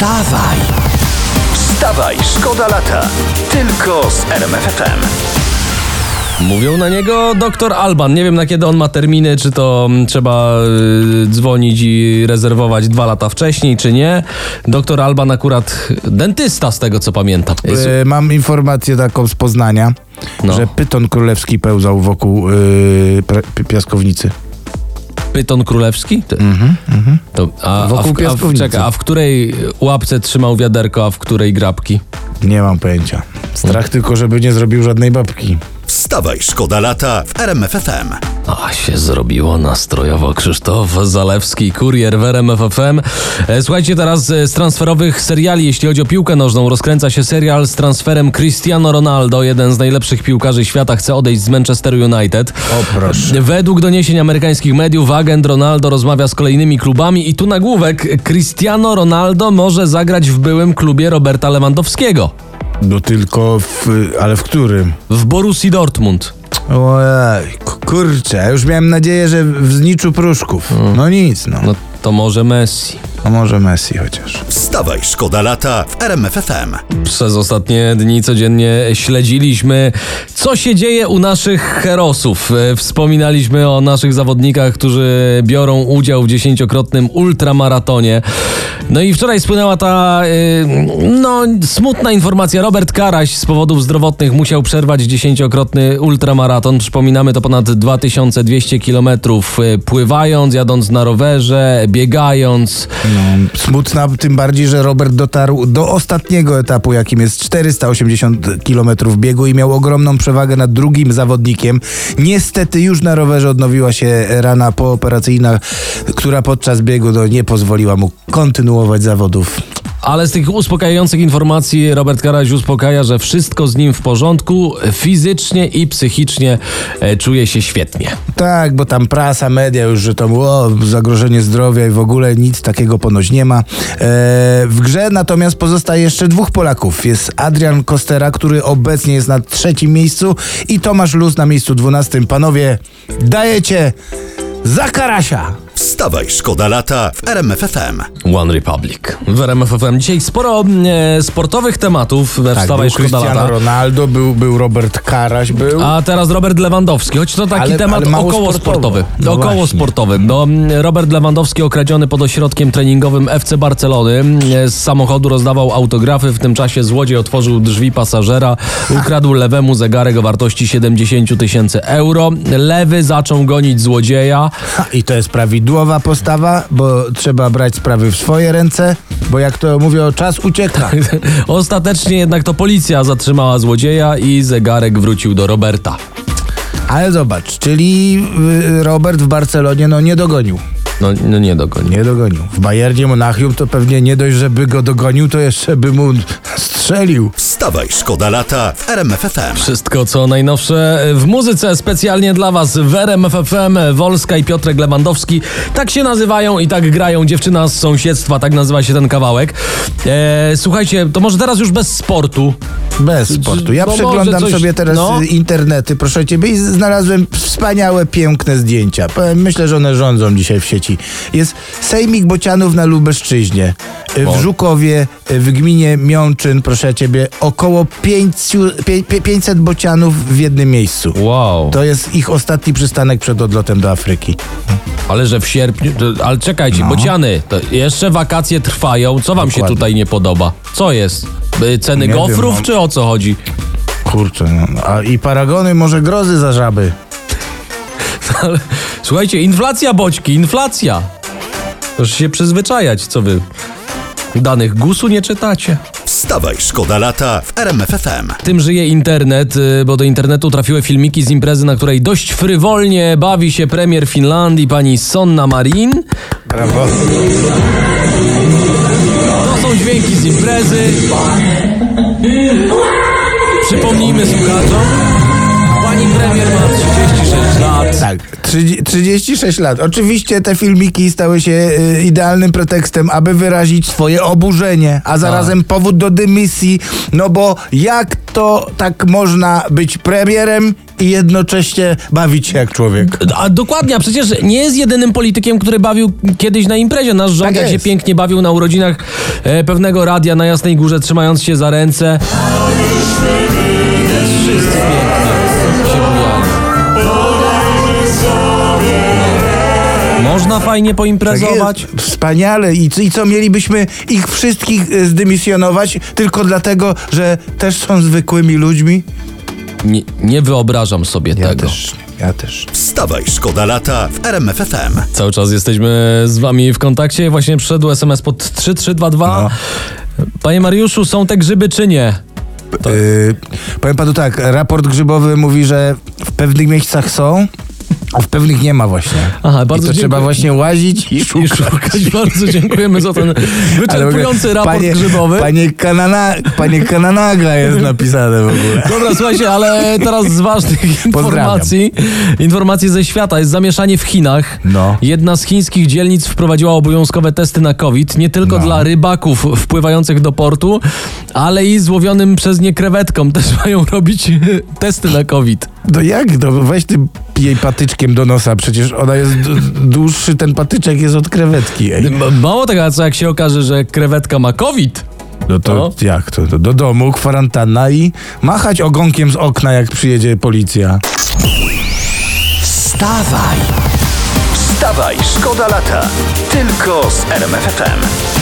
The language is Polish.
Wstawaj! Wstawaj, szkoda lata. Tylko z RMFFM. Mówią na niego doktor Alban. Nie wiem na kiedy on ma terminy, czy to mm, trzeba y, dzwonić i rezerwować dwa lata wcześniej, czy nie. Doktor Alban akurat dentysta z tego co pamiętam. Jest- E, mam informację taką z Poznania, No. że pyton królewski pełzał wokół pi- piaskownicy. Pyton królewski? To, to, a, Mhm, Wokół a, w, a, w, czekaj, a w której łapce trzymał wiaderko, a w której grabki? Nie mam pojęcia. Strach tylko, żeby nie zrobił żadnej babki. Wstawaj, szkoda lata w RMFFM. A się zrobiło nastrojowo. Krzysztof Zalewski, kurier w RMF FM. E, Słuchajcie teraz e, z transferowych seriali. Jeśli chodzi o piłkę nożną, rozkręca się serial z transferem Cristiano Ronaldo. Jeden z najlepszych piłkarzy świata chce odejść z Manchester United. O proszę. Według doniesień amerykańskich mediów agent Ronaldo rozmawia z kolejnymi klubami i tu nagłówek Cristiano Ronaldo może zagrać w byłym klubie Roberta Lewandowskiego. No tylko w... ale w którym? W Borussii Dortmund. Ojej, kurczę, już miałem nadzieję, że w zniczu pruszków. No nic, no. No to może Messi. A może Messi chociaż. Wstawaj, szkoda lata w RMFFM. Przez ostatnie dni codziennie śledziliśmy, co się dzieje u naszych herosów. E, Wspominaliśmy o naszych zawodnikach, którzy biorą udział w dziesięciokrotnym ultramaratonie. No i wczoraj spłynęła ta, e, no, smutna informacja. Robert Karaś z powodów zdrowotnych musiał przerwać dziesięciokrotny ultramaraton. Przypominamy to ponad 2200 kilometrów e, pływając, jadąc na rowerze, biegając. No, smutna, tym bardziej, że Robert dotarł do ostatniego etapu, jakim jest 480 km biegu i miał ogromną przewagę nad drugim zawodnikiem. Niestety już na rowerze odnowiła się rana pooperacyjna, która podczas biegu nie pozwoliła mu kontynuować zawodów. Ale z tych uspokajających informacji Robert Karaś uspokaja, że wszystko z nim w porządku, fizycznie i psychicznie e, czuje się świetnie. Tak, bo tam prasa, media już, że tam o, zagrożenie zdrowia i w ogóle nic takiego ponoć nie ma. E, w grze natomiast pozostaje jeszcze dwóch Polaków. Jest Adrian Kostera, który obecnie jest na trzecim miejscu i Tomasz Luz na miejscu dwunastym. Panowie, dajecie za Karasia! Wstawaj, szkoda lata w RMFFM. One Republic. W RMF FM dzisiaj sporo e, sportowych tematów we Tak, Wstawaj był Szkoda Cristiano Lata. Ronaldo, był, był Robert Karaś, był. A teraz Robert Lewandowski, choć to taki Ale- temat ale około sportowy. No około właśnie. sportowy. No, Robert Lewandowski okradziony pod ośrodkiem treningowym FC Barcelony. mm, Z samochodu rozdawał autografy, w tym czasie złodziej otworzył drzwi pasażera, ukradł lewemu zegarek o wartości 70 tysięcy euro. Lewy zaczął gonić złodzieja. Ha, I to jest prawidłowa postawa, bo trzeba brać sprawy w swoje ręce, bo jak to mówią, czas ucieka. Ostatecznie jednak to policja zatrzymała złodzieja i zegarek wrócił do Roberta. Ale zobacz, czyli y, Robert w Barcelonie no nie dogonił. No, no nie dogonił. Nie dogonił. W Bayernie Monachium to pewnie nie dość, żeby go dogonił, to jeszcze by mu strzelił. Wstawaj, szkoda lata w RMFFM. Wszystko co najnowsze w muzyce specjalnie dla Was w RMF FM Wolska i Piotrek Lewandowski. Tak się nazywają i tak grają dziewczyna z sąsiedztwa, tak nazywa się ten kawałek. E, słuchajcie, to może teraz już bez sportu. Bez sportu. Ja Bo przeglądam coś- sobie teraz no. internety, proszę ciebie, i znalazłem wspaniałe, piękne zdjęcia. Myślę, że one rządzą dzisiaj w sieci. Jest Sejmik Bocianów na Lubelszczyźnie. W Żukowie, w gminie Miączyn, proszę ciebie, około pięciu, pię, pię- 500 bocianów w jednym miejscu. Wow. To jest ich ostatni przystanek przed odlotem do Afryki. Ale że w sierpniu. To, ale czekajcie, No. bociany, jeszcze wakacje trwają. Co Wam się Dokładnie. tutaj nie podoba? Co jest? Y, Ceny Nie wiem, gofrów, no. czy o co chodzi? Kurczę, no. A i paragony może grozy za żaby. Ale, słuchajcie, inflacja boćki, inflacja. Proszę się przyzwyczajać, co wy. Danych GUS-u nie czytacie. Wstawaj, szkoda lata w RMFFM. Tym żyje internet, y, bo do internetu trafiły filmiki z imprezy, na której dość frywolnie bawi się premier Finlandii, pani Sonna Marin. Brawo. To są dźwięki z imprezy. Przypomnijmy słuchaczom. Pani premier ma 36 lat. Tak, 30, 36 lat. Oczywiście te filmiki stały się y, idealnym pretekstem, aby wyrazić swoje oburzenie, a zarazem powód do dymisji, no bo jak to tak można być premierem i jednocześnie bawić się jak człowiek? A dokładnie, a przecież nie jest jedynym politykiem, który bawił kiedyś na imprezie. Nasz rząd, Tak jak się jest. pięknie bawił na urodzinach e, pewnego radia na Jasnej Górze, trzymając się za ręce. Można fajnie Tak poimprezować. jest. Wspaniale. I, co- I co, mielibyśmy ich wszystkich y, zdymisjonować tylko dlatego, że też są zwykłymi ludźmi? Nie, nie wyobrażam sobie Ja tego. też. Ja też. Wstawaj, szkoda lata w RMF FM. Cały czas jesteśmy z wami w kontakcie. Właśnie przyszedł SMS pod 3322. No. Panie Mariuszu, są te grzyby czy nie? Yy, powiem panu tak, raport grzybowy mówi, że w pewnych miejscach są, a w pewnych nie ma właśnie. Aha, bardzo I to dziękuję. trzeba właśnie łazić i I szukać. szukać. Bardzo dziękujemy za ten wyczerpujący raport panie, grzybowy. Panie, kanana, panie Kananaga jest napisane w ogóle. Dobra, słuchajcie, ale teraz z ważnych informacji. Informacji ze świata. Jest zamieszanie w Chinach. No. Jedna z chińskich dzielnic wprowadziła obowiązkowe testy na COVID, nie tylko No. dla rybaków wpływających do portu, ale i złowionym przez nie krewetkom też mają robić testy na COVID. No jak? No weź ty jej patyczkiem do nosa, przecież ona jest dłuższy, ten patyczek jest od krewetki. Ej. Mało tego, a co jak się okaże, że krewetka ma COVID? No to No. jak to? to? Do domu, kwarantanna i machać ogonkiem z okna, jak przyjedzie policja. Wstawaj! Wstawaj, szkoda lata. Tylko z RMF FM.